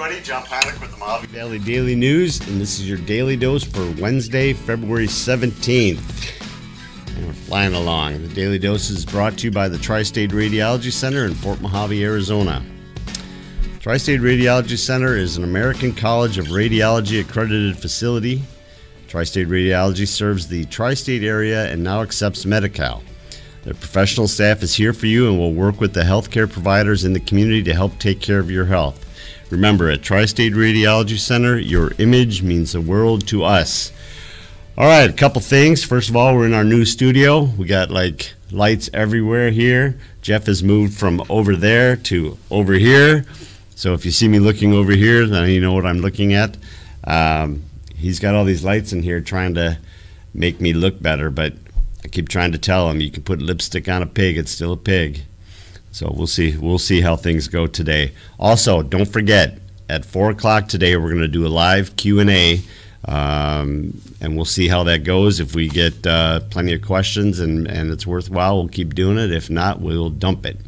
everybody. John Panic with the Mohave Valley Daily News, and this is your daily dose for Wednesday, February 17th. And we're flying along. The daily dose is brought to you by the Tri State Radiology Center in Fort Mohave, Arizona. Tri State Radiology Center is an American College of Radiology accredited facility. Tri State Radiology serves the tri state area and now accepts Medi Cal. Their professional staff is here for you and will work with the healthcare providers in the community to help take care of your health. Remember, at Tri State Radiology Center, your image means the world to us. All right, a couple things. First of all, we're in our new studio. We got like lights everywhere here. Jeff has moved from over there to over here. So if you see me looking over here, then you know what I'm looking at. Um, he's got all these lights in here trying to make me look better, but I keep trying to tell him you can put lipstick on a pig, it's still a pig. So we'll see. We'll see how things go today. Also, don't forget at four o'clock today we're going to do a live Q and A, um, and we'll see how that goes. If we get uh, plenty of questions and and it's worthwhile, we'll keep doing it. If not, we'll dump it.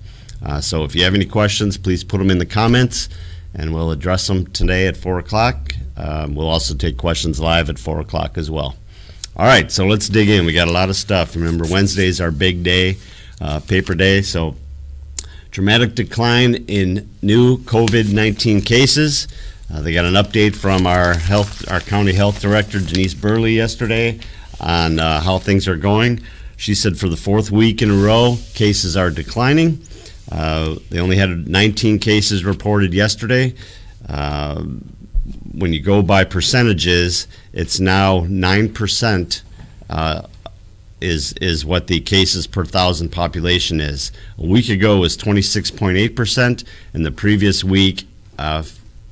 Uh, so if you have any questions, please put them in the comments, and we'll address them today at four o'clock. Um, we'll also take questions live at four o'clock as well. All right, so let's dig in. We got a lot of stuff. Remember, Wednesday's our big day, uh, paper day. So, dramatic decline in new COVID 19 cases. Uh, they got an update from our health, our county health director Denise Burley yesterday on uh, how things are going. She said for the fourth week in a row, cases are declining. Uh, they only had 19 cases reported yesterday. Uh, when you go by percentages, it's now nine percent uh, is is what the cases per thousand population is. A week ago was twenty six point eight percent, and the previous week. Uh,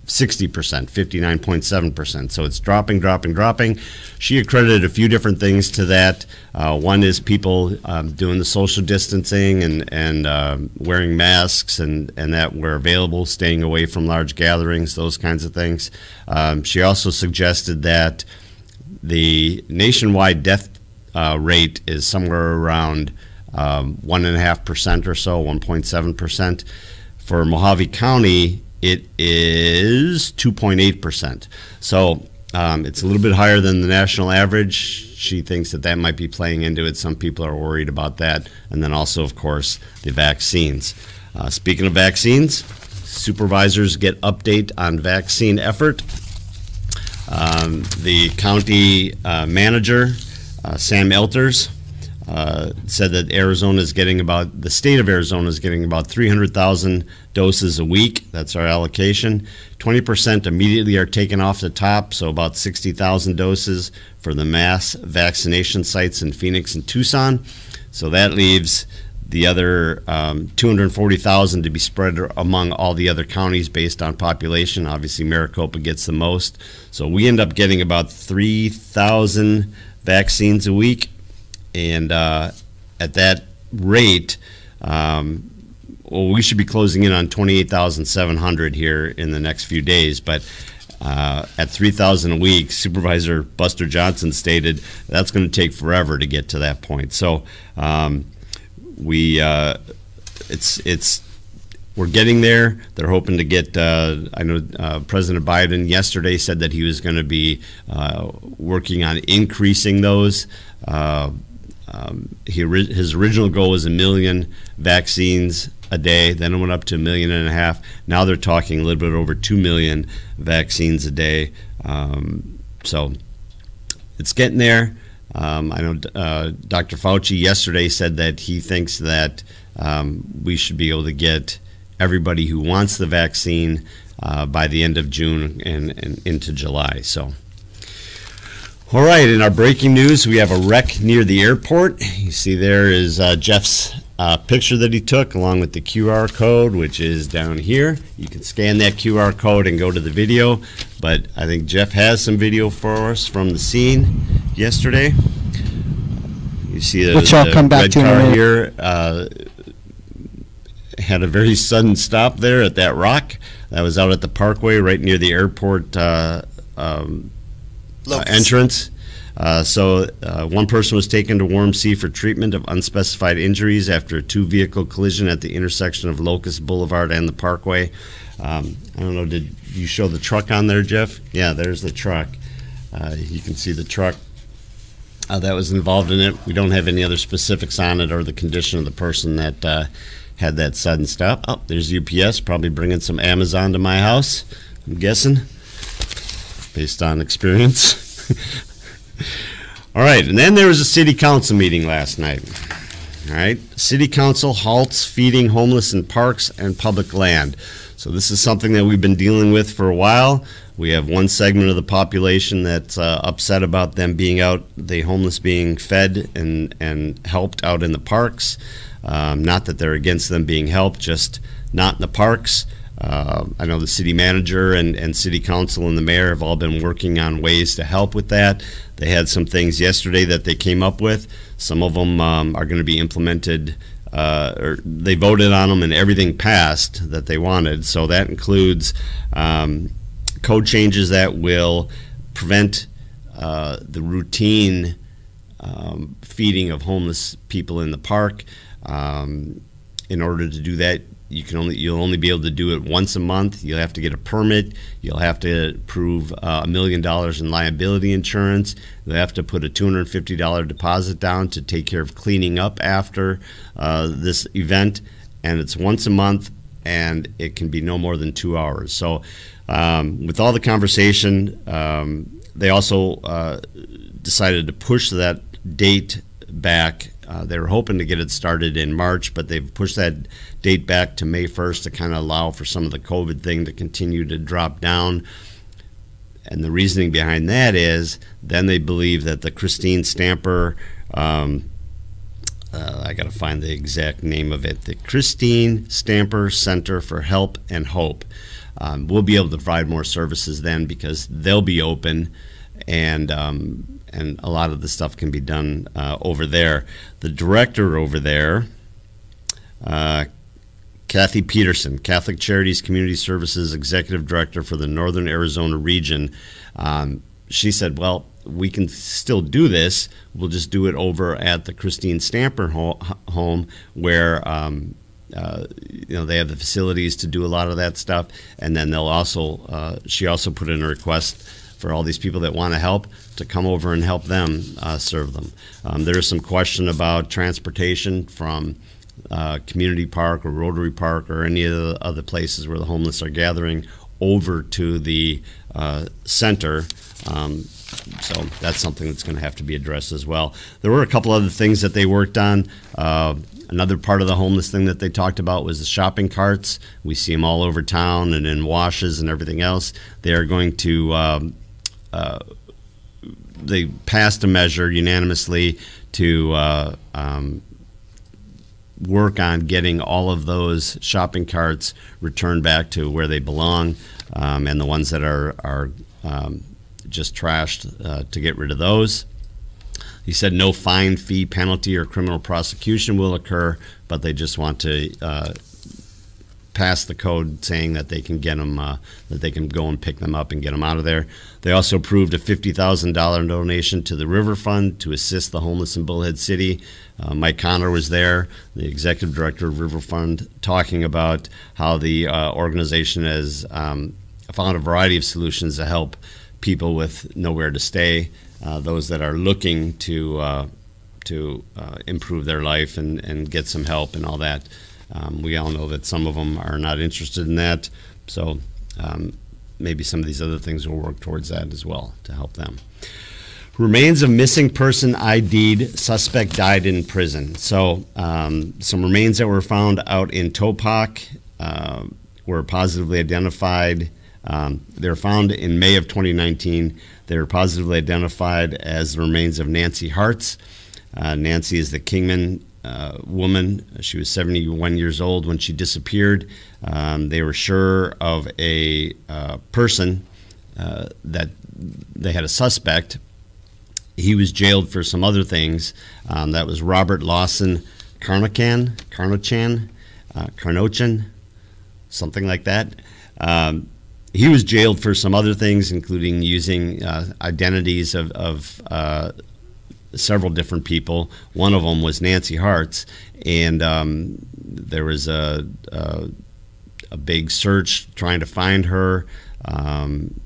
60%, 59.7%. So it's dropping, dropping, dropping. She accredited a few different things to that. Uh, one is people um, doing the social distancing and, and uh, wearing masks and, and that were available, staying away from large gatherings, those kinds of things. Um, she also suggested that the nationwide death uh, rate is somewhere around um, 1.5% or so, 1.7%. For Mohave County, it is 2.8%. So um, it's a little bit higher than the national average. She thinks that that might be playing into it. Some people are worried about that. And then also, of course, the vaccines. Uh, speaking of vaccines, supervisors get update on vaccine effort. Um, the county uh, manager, Sam Elters, uh, said that Arizona is getting about the state of Arizona is getting about 300,000 doses a week. That's our allocation. 20% immediately are taken off the top, so about 60,000 doses for the mass vaccination sites in Phoenix and Tucson. So that leaves the other um, 240,000 to be spread among all the other counties based on population. Obviously, Maricopa gets the most. So we end up getting about 3,000 vaccines a week. And uh, at that rate, um, well, we should be closing in on 28,700 here in the next few days. But uh, at 3,000 a week, Supervisor Buster Johnson stated that's going to take forever to get to that point. So um, we, uh, it's it's we're getting there. They're hoping to get. Uh, I know uh, President Biden yesterday said that he was going to be uh, working on increasing those. Uh, um, he, his original goal was a million vaccines a day. Then it went up to a million and a half. Now they're talking a little bit over two million vaccines a day. Um, so it's getting there. Um, I know uh, Dr. Fauci yesterday said that he thinks that um, we should be able to get everybody who wants the vaccine uh, by the end of June and, and into July. So. All right, in our breaking news, we have a wreck near the airport. You see, there is uh, Jeff's uh, picture that he took along with the QR code, which is down here. You can scan that QR code and go to the video. But I think Jeff has some video for us from the scene yesterday. You see the, Which I'll the come back red to car here. Uh, had a very sudden stop there at that rock. That was out at the parkway right near the airport uh, um, uh, entrance. Uh, so, uh, one person was taken to WARMC for treatment of unspecified injuries after a two vehicle collision at the intersection of Locust Boulevard and the Parkway. Um, I don't know, did you show the truck on there, Jeff? Yeah, there's the truck. Uh, you can see the truck uh, that was involved in it. We don't have any other specifics on it or the condition of the person that uh, had that sudden stop. Oh, there's UPS, probably bringing some Amazon to my house. I'm guessing, based on experience. All right, and then there was a city council meeting last night. All right, city council halts feeding homeless in parks and public land. So this is something that we've been dealing with for a while. We have one segment of the population that's uh, upset about them being out, the homeless being fed and, and helped out in the parks. Um, not that they're against them being helped, just not in the parks. Uh, I know the city manager and, and city council and the mayor have all been working on ways to help with that. They had some things yesterday that they came up with. Some of them um, are going to be implemented, uh, or they voted on them and everything passed that they wanted. So that includes um, code changes that will prevent uh, the routine um, feeding of homeless people in the park. Um, in order to do that, you can only you'll only be able to do it once a month. You'll have to get a permit. You'll have to prove uh, a million dollars in liability insurance. You'll have to put a two hundred fifty dollar deposit down to take care of cleaning up after uh, this event, and it's once a month, and it can be no more than two hours. So, um, with all the conversation, um, they also uh, decided to push that date back uh, they were hoping to get it started in March, but they've pushed that date back to May 1st to kind of allow for some of the COVID thing to continue to drop down. And the reasoning behind that is then they believe that the Christine Stamper, um, uh, I got to find the exact name of it, the Christine Stamper Center for Help and Hope. Um, we'll be able to provide more services then because they'll be open and um, and a lot of the stuff can be done uh, over there. The director over there, uh, Kathy Peterson, Catholic Charities Community Services Executive Director for the Northern Arizona region, um, she said, "Well, we can still do this. We'll just do it over at the Christine Stamper ho- home, where." Um, uh, you know they have the facilities to do a lot of that stuff, and then they'll also. Uh, she also put in a request for all these people that want to help to come over and help them uh, serve them. Um, there is some question about transportation from uh, Community Park or Rotary Park or any of the other places where the homeless are gathering over to the uh, center. Um, so that's something that's going to have to be addressed as well. There were a couple other things that they worked on. Uh, another part of the homeless thing that they talked about was the shopping carts. We see them all over town and in washes and everything else. They are going to um, uh, they passed a measure unanimously to uh, um, work on getting all of those shopping carts returned back to where they belong, um, and the ones that are are um, just trashed uh, to get rid of those. He said no fine, fee, penalty, or criminal prosecution will occur, but they just want to uh, pass the code saying that they can get them, uh, that they can go and pick them up and get them out of there. They also approved a $50,000 donation to the River Fund to assist the homeless in Bullhead City. Uh, Mike Connor was there, the executive director of River Fund, talking about how the uh, organization has um, found a variety of solutions to help people with nowhere to stay, uh, those that are looking to uh, to uh, improve their life and, and get some help and all that. Um, we all know that some of them are not interested in that, so um, maybe some of these other things will work towards that as well to help them. Remains of missing person ID'd suspect died in prison. So um, some remains that were found out in Topock uh, were positively identified. Um, they were found in May of 2019. They were positively identified as the remains of Nancy Hartz. Uh, Nancy is the Kingman uh, woman. She was 71 years old when she disappeared. Um, they were sure of a uh, person uh, that they had a suspect. He was jailed for some other things. Um, that was Robert Lawson Carnochan, Carnochan, uh, Carnochan, something like that. Um, he was jailed for some other things, including using uh, identities of, of several different people. One of them was Nancy Hartz, and um, there was a, a, a big search trying to find her. Um,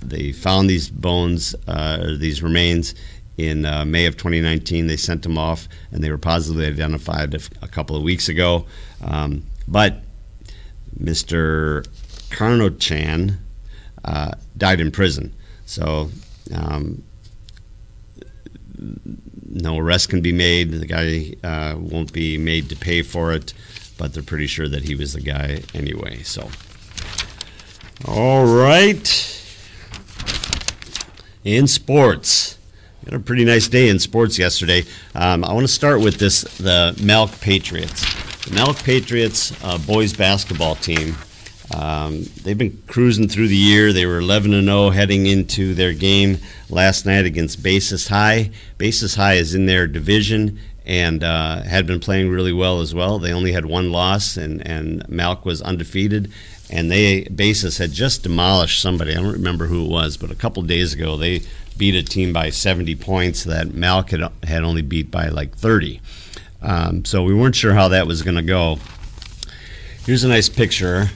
they found these bones, uh, these remains, in uh, May of 2019. They sent them off, and they were positively identified a, couple of weeks ago. Um, but Mr. Karno Chan uh, died in prison, so um, no arrest can be made. The guy uh, won't be made to pay for it, but they're pretty sure that he was the guy anyway. So, all right. In sports, had a pretty nice day in sports yesterday. Um, I want to start with this: the MALC Patriots. The Patriots uh, boys basketball team. Um, they've been cruising through the year. They were 11 and 0 heading into their game last night against Basis High. Basis High is in their division and uh, had been playing really well as well. They only had one loss, and and MALC was undefeated. And they Basis had just demolished somebody. I don't remember who it was, but a couple days ago they beat a team by 70 points that MALC had, had only beat by like 30. Um, so we weren't sure how that was going to go. Here's a nice picture.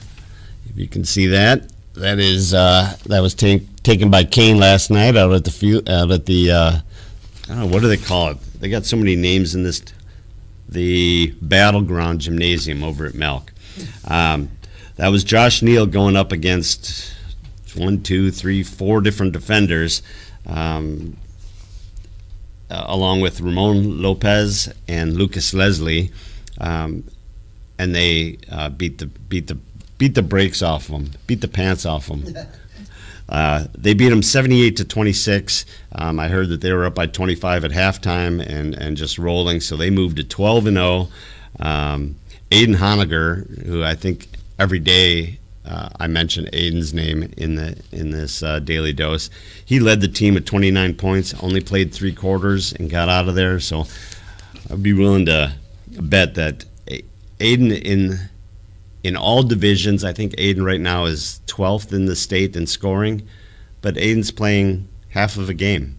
If you can see that, that is uh, that was t- taken by Kane last night out at the out at the uh, I don't know what do they call it. They got so many names in this. The battleground gymnasium over at Melk. Um, that was Josh Neal going up against one, two, three, four different defenders um, along with Ramon Lopez and Lucas Leslie, um, and they uh, beat the beat the beat the brakes off them, beat the pants off them. Uh, they beat them 78 to 26. Um, I heard that they were up by 25 at halftime and, and just rolling, so they moved to 12 and 0. Um, Aiden Honiger, who I think every day uh, I mentioned Aiden's name in the in this uh, daily dose. He led the team at 29 points, only played three quarters and got out of there. So I'd be willing to bet that Aiden in in all divisions, I think Aiden right now is 12th in the state in scoring, but Aiden's playing half of a game.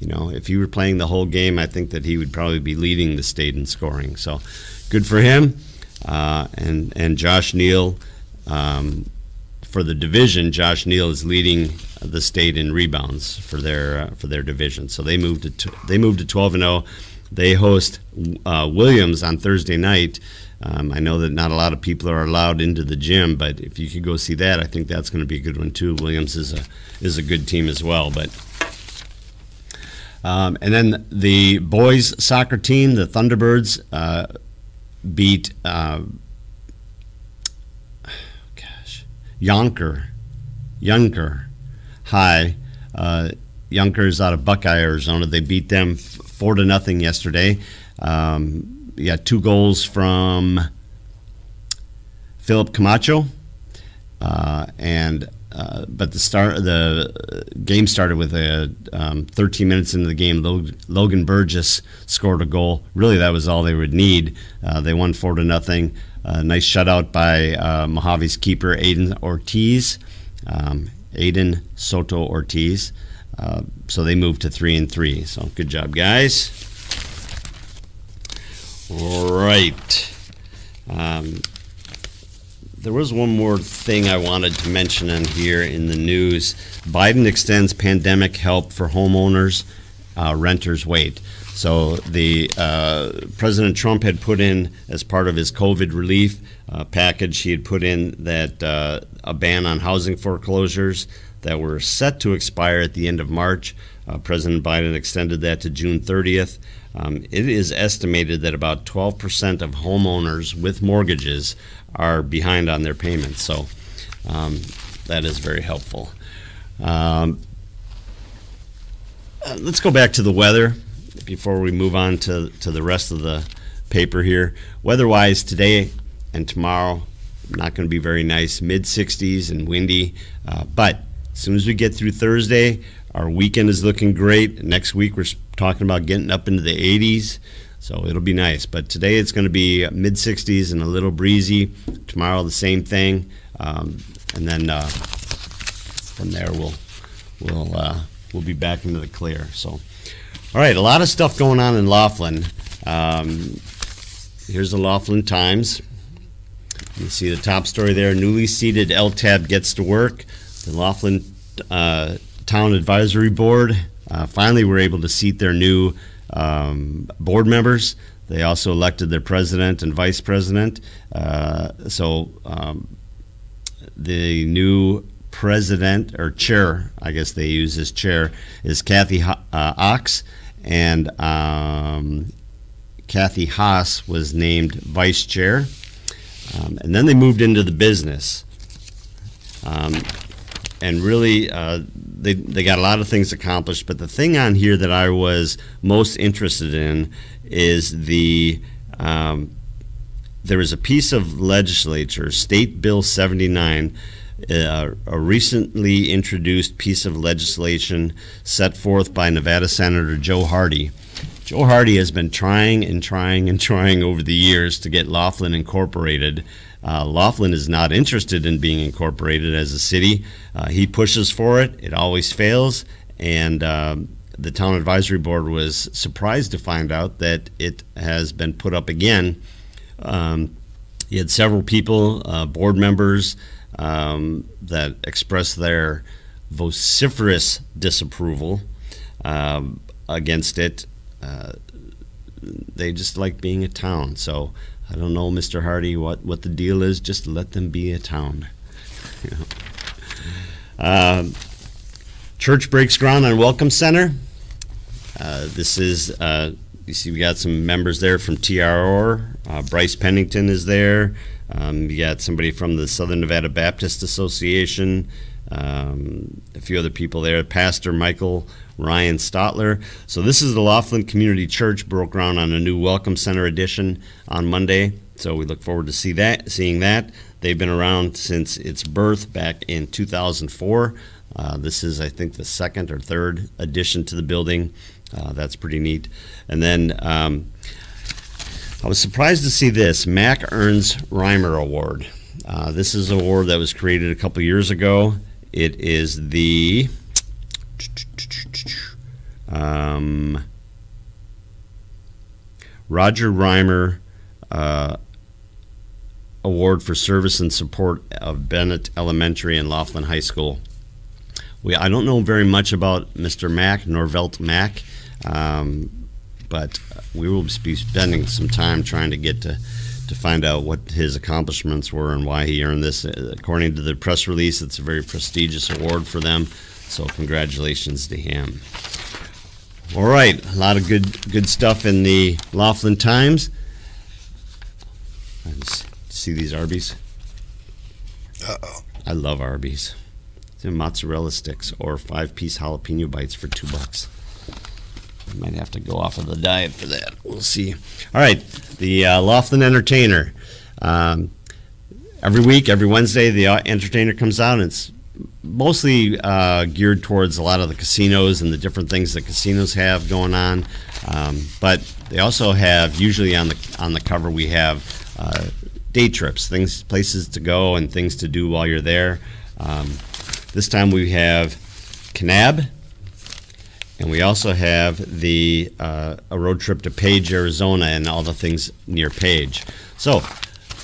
You know, if he were playing the whole game, I think that he would probably be leading the state in scoring. So good for him. Uh, and and Josh Neal um, for the division, Josh Neal is leading the state in rebounds for their uh, for their division. So they moved to t- they moved to 12 and 0. They host uh, Williams on Thursday night. Um, I know that not a lot of people are allowed into the gym, but if you could go see that, I think that's going to be a good one too. Williams is a is a good team as well, but. Um, and then the boys soccer team, the Thunderbirds, uh, beat uh, Youngker, Youngker High. Uh, Youngker's out of Buckeye, Arizona. They beat them four to nothing yesterday. Um, yeah, two goals from Philip Camacho, uh, and uh, but the start the game started with a um, 13 minutes into the game. Logan Burgess scored a goal. Really, that was all they would need. Uh, they won four to nothing. A nice shutout by uh, Mohave's keeper, Aiden Ortiz. Um, Aiden Soto Ortiz. Uh, so they moved to three and three. So good job, guys. Right. Um, there was one more thing I wanted to mention in here in the news. Biden extends pandemic help for homeowners, uh, renters wait. So the uh, President Trump had put in as part of his COVID relief uh, package, he had put in that uh, a ban on housing foreclosures that were set to expire at the end of March. Uh, President Biden extended that to June 30th. Um, it is estimated that about 12% of homeowners with mortgages are behind on their payments. So um, that is very helpful. Um, uh, let's go back to the weather before we move on to, to the rest of the paper here. Weather-wise, today and tomorrow, not going to be very nice. Mid 60s and windy. Uh, but as soon as we get through Thursday, our weekend is looking great. Next week, we're talking about getting up into the 80s. So it'll be nice. But today it's going to be mid 60s and a little breezy. Tomorrow, the same thing. Um, and then uh, from there, we'll, we'll, uh, we'll be back into the clear. So. All right, a lot of stuff going on in Laughlin. Um, here's the Laughlin Times. You see the top story there. Newly seated LTAB gets to work. The Laughlin uh, Town Advisory Board uh, finally were able to seat their new um, board members. They also elected their president and vice president. Uh, so um, the new president or chair, I guess they use as chair, is Kathy uh, Ox, and um, Kathy Haas was named vice chair. Um, and then they moved into the business. Um, and really, uh, they, they got a lot of things accomplished. But the thing on here that I was most interested in is the um, there is a piece of legislature, State Bill 79, uh, a recently introduced piece of legislation set forth by Nevada Senator Joe Hardy. Joe Hardy has been trying and trying and trying over the years to get Laughlin incorporated. Uh, Laughlin is not interested in being incorporated as a city. Uh, he pushes for it, it always fails, and um, the town advisory board was surprised to find out that it has been put up again. Um, you had several people, uh, board members, um, that expressed their vociferous disapproval um, against it. Uh, they just like being a town. So I don't know, Mr. Hardy, what, what the deal is. Just let them be a town. uh, church breaks ground on Welcome Center. Uh, this is, uh, you see, we got some members there from TRR. Uh, Bryce Pennington is there. Um, you got somebody from the Southern Nevada Baptist Association. Um, a few other people there. Pastor Michael Ryan Stotler. So this is the Laughlin Community Church broke ground on a new Welcome Center edition on Monday. So we look forward to see that, seeing that. They've been around since its birth back in 2004. Uh, this is, I think, the second or third addition to the building. Uh, that's pretty neat. And then um, I was surprised to see this Mac Earns Reimer Award. Uh, this is an award that was created a couple years ago. It is the um, Roger Reimer uh, Award for Service and Support of Bennett Elementary and Laughlin High School. We, I don't know very much about Mr. Mack, Norvelt Mack, um, but we will be spending some time trying to get to to find out what his accomplishments were and why he earned this. According to the press release, it's a very prestigious award for them. So congratulations to him. All right, a lot of good good stuff in the Laughlin Times. see these Arby's. Uh oh. I love Arby's. It's in mozzarella sticks or five-piece jalapeno bites for two bucks. Might have to go off of the diet for that. We'll see. All right, the uh, Laughlin Entertainer. Um, every week, every Wednesday, the uh, entertainer comes out, and it's mostly uh, geared towards a lot of the casinos and the different things that casinos have going on. Um, but they also have usually on the on the cover we have uh, day trips, things, places to go, and things to do while you're there. Um, this time we have Kanab, and we also have the uh, a road trip to Page, Arizona, and all the things near Page. So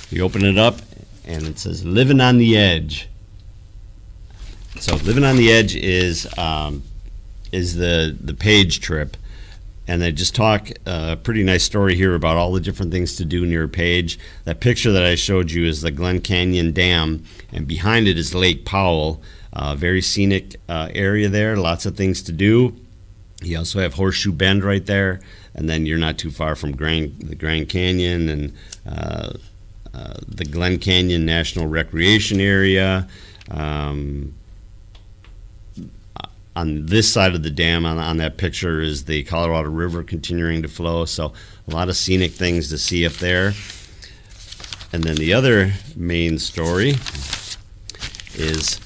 you open it up, and it says "Living on the Edge." So living on the edge is um, is the the page trip, and they just talk uh, a pretty nice story here about all the different things to do near Page. That picture that I showed you is the Glen Canyon Dam, and behind it is Lake Powell. Uh, very scenic uh, area there, lots of things to do. You also have Horseshoe Bend right there, and then you're not too far from Grand, the Grand Canyon and uh, uh, the Glen Canyon National Recreation Area. Um, on this side of the dam on, on that picture is the Colorado River continuing to flow. So a lot of scenic things to see up there. And then the other main story is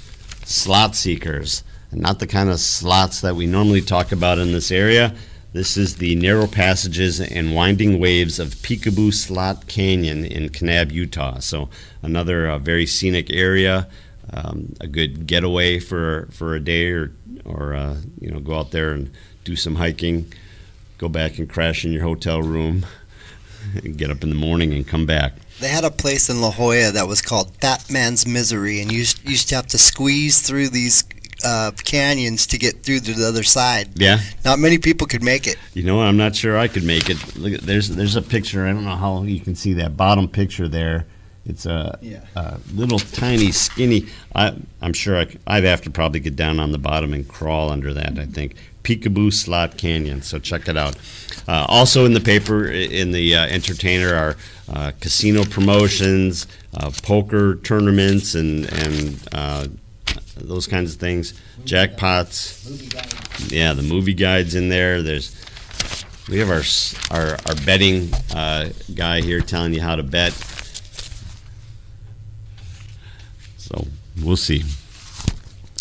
slot seekers. Not the kind of slots that we normally talk about in this area. This is the narrow passages and winding waves of Peekaboo Slot Canyon in Kanab, Utah. So another uh, very scenic area, um, a good getaway for, for a day or or uh, you know go out there and do some hiking, go back and crash in your hotel room, and get up in the morning and come back. They had a place in La Jolla that was called Fat Man's Misery, and you used to have to squeeze through these uh, canyons to get through to the other side. Yeah. Not many people could make it. You know, I'm not sure I could make it. Look, there's there's a picture. I don't know how you can see that bottom picture there. It's a, Yeah. a little tiny skinny. I, I'm sure I'd have to probably get down on the bottom and crawl under that. I think Peekaboo Slot Canyon. So check it out. Uh, also in the paper, in the uh, Entertainer, are uh, casino promotions, uh, poker tournaments, and and uh, those kinds of things. Jackpots. Yeah, the movie guides in there. There's we have our our, our betting uh, guy here telling you how to bet. So we'll see.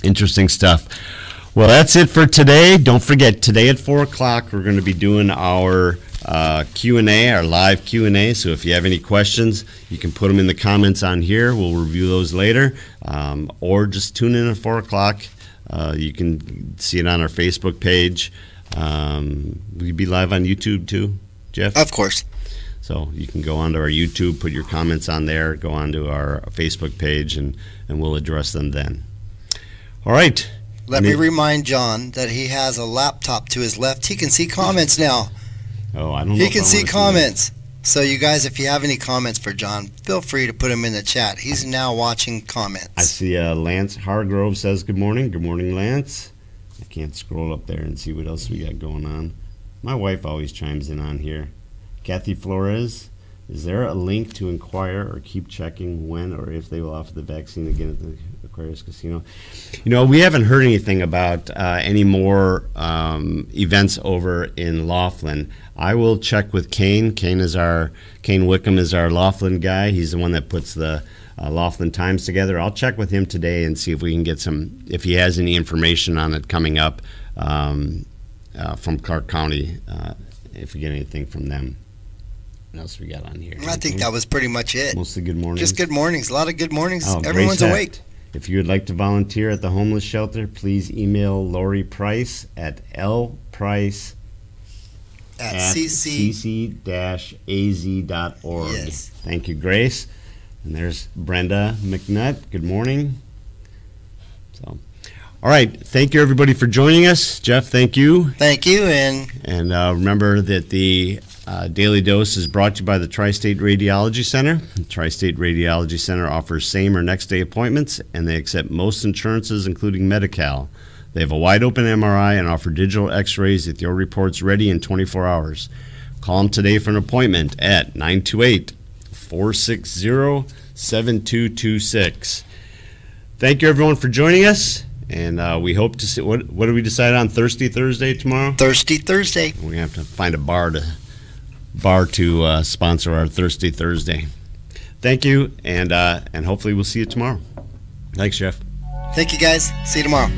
Interesting stuff. Well, that's it for today. Don't forget today at four o'clock we're going to be doing our uh, Q and A, our live Q and A. So if you have any questions, you can put them in the comments on here. We'll review those later, um, or just tune in at four o'clock. Uh, you can see it on our Facebook page. Um, will you be live on YouTube too, Jeff? Of course. So you can go onto our YouTube, put your comments on there, go onto our Facebook page, and, and we'll address them then. All right. Let me Any- remind John that he has a laptop to his left. He can see comments now. Oh, I don't know. He can see comments. So you guys, if you have any comments for John, feel free to put them in the chat. He's now watching comments. I see uh, Lance Hargrove says good morning. Good morning, Lance. I can't scroll up there and see what else we got going on. My wife always chimes in on here. Kathy Flores, is there a link to inquire or keep checking when or if they will offer the vaccine again at the Aquarius Casino? You know, we haven't heard anything about uh, any more um, events over in Laughlin. I will check with Kane. Kane is our Kane Wickham is our Laughlin guy. He's the one that puts the uh, Laughlin Times together. I'll check with him today and see if we can get some, if he has any information on it coming up um, uh, from Clark County, uh, if we get anything from them. What else we got on here? I think that was pretty much it. mostly good morning. Just good mornings. A lot of good mornings. Oh, Everyone's awake. If you would like to volunteer at the homeless shelter, please email Lori Price at lprice At, at CC. cc-az.org. Yes. Thank you, Grace. And there's Brenda McNutt. Good morning. So, all right. Thank you, everybody, for joining us. Jeff, thank you. Thank you. And And uh, remember that the uh, Daily Dose is brought to you by the Tri State Radiology Center. The Tri State Radiology Center offers same or next day appointments, and they accept most insurances, including Medi Cal. They have a wide open MRI and offer digital x rays with your reports ready in 24 hours. Call them today for an appointment at 928 460 7226. Thank you, everyone, for joining us. And uh, we hope to see. What, what do we decide on Thursday, Thursday, tomorrow? Thirsty Thursday. We have to find a bar to bar to uh, sponsor our Thirsty Thursday. Thank you, and uh, and hopefully we'll see you tomorrow. Thanks, Jeff. Thank you guys. See you tomorrow.